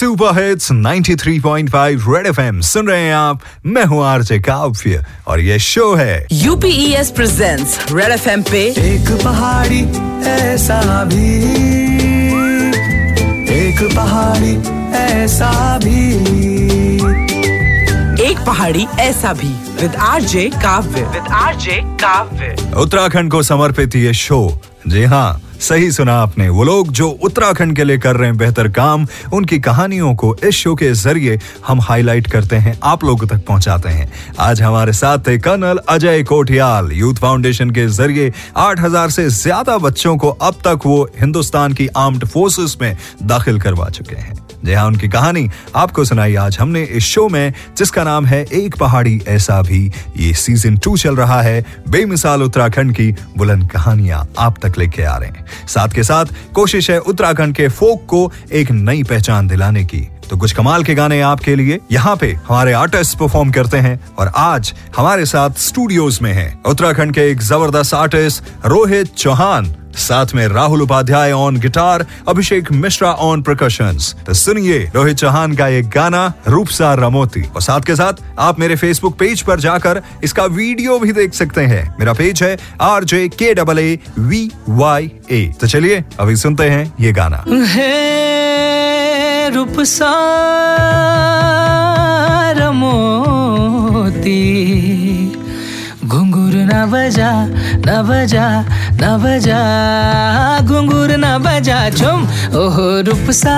Super hits 93.5 red FM सुन रहे हैं आप। मैं हूँ आरजे काव्य और ये शो है। यूपीएस प्रेजेंट्स रेड एफएम पे एक पहाड़ी ऐसा भी। एक पहाड़ी ऐसा भी। एक पहाड़ी ऐसा भी। With RJ Kavya. With RJ Kavya. Uttarakhand को समर्पित ये शो जी हाँ सही सुना आपने। वो लोग जो उत्तराखंड के लिए कर रहे हैं बेहतर काम, उनकी कहानियों को इस शो के ज़रिए हम हाईलाइट करते हैं, आप लोगों तक पहुंचाते हैं। आज हमारे साथ थे colonel Ajay Kothiyal. Youth foundation के ज़रिए 8000 से ज़्यादा बच्चों को अब तक वो हिंदुस्तान की आर्म्ड फोर्सेस में दाखिल करवा चुके हैं। जी हाँ उनकी कहानी आपको सुनाई आज हमने इस शो में, जिसका नाम है एक पहाड़ी ऐसा भी। ये सीज़न टू चल रहा है। बेमिसाल उत्तराखंड की बुलंद कहानियाँ आप तक लेके आ रहे हैं। साथ के साथ कोशिश है उत्तराखंड के फोक को एक नई पहचान दिलाने की। तो कुछ कमाल के गाने आपके लिए यहाँ पे हमारे आर्टिस्ट परफॉर्म करते हैं और आज हमारे साथ स्टूडियोज में है। उत्तराखंड के एक ज़बरदस्त आर्टिस्ट रोहित चौहान, साथ में Rahul Upadhyay on guitar Abhishek Mishra on percussions तो सुनिए रोहित चौहान का एक गाना, रूपसा रमोती। और साथ के साथ आप मेरे फेसबुक पेज पर जाकर इसका वीडियो भी देख सकते हैं। मेरा पेज है R J K double A V Y A तो चलिए अभी सुनते हैं ये गाना। रूपसा रमोती घुंघुर न बजा न बजा न बजा, घुंघुर न बजा छुम। ओहो रूपसा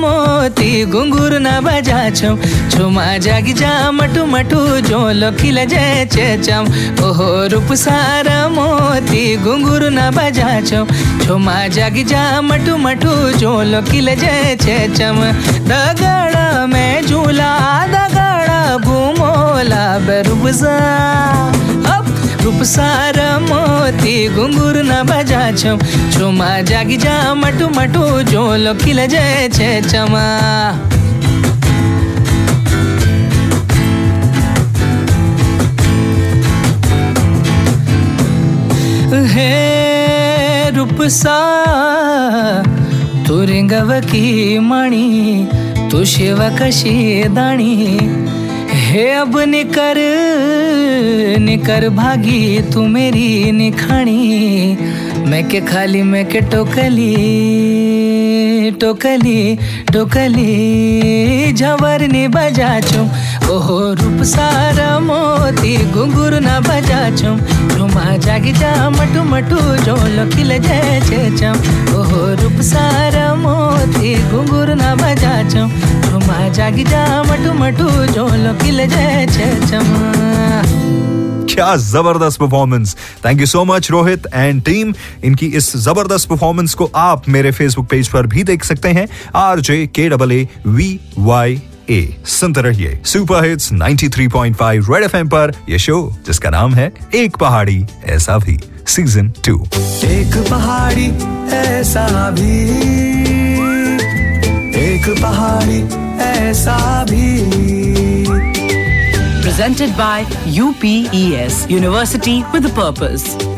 मोती, घुंघुर न बजा छुम। छुमा जागी जा, मटू मटू जो खिल जय चम ओहो रूपसा रमोती घुंघुर न बजा छुम। छुमा जागी जा, मटू मटू जो खिल जय चम दगड़ा में झूला, दगड़ा घूमोला बेरुबजा रूपसार मोती घुंगुर न बजा छम छुमा जागी जा मटू मटू, जो खिल जय छे चमा। हे रूपसा तू रिंगव की मणी, तू शिव कशी दाणी। हे अब निकर निकर भागी तू मेरी निखाणी। मैं के खाली मैं के टोकली टोकली टोकली। झवर ने बजा चुम ओहो रूप सारा मोती घुंगुर न बजा चुम जागी जा, मटू मटू, जो लखिल जय छे चम। ओहो रूप सारा मोती घुंगुर न बजा चुम। झुमा जागी जा, मटू मटू, जो लखिल जय छे चम। क्या ज़बरदस्त performance thank you so much Rohit and team इनकी इस ज़बरदस्त परफॉर्मेंस को आप मेरे फेसबुक पेज पर भी देख सकते हैं। R J K double A V Y A सुनते रहिए सुपर हिट्स 93.5 रेड एफएम पर यह शो जिसका नाम है एक पहाड़ी ऐसा भी। सीज़न टू एक पहाड़ी ऐसा भी। एक पहाड़ी ऐसा भी। Presented by UPES University with a Purpose.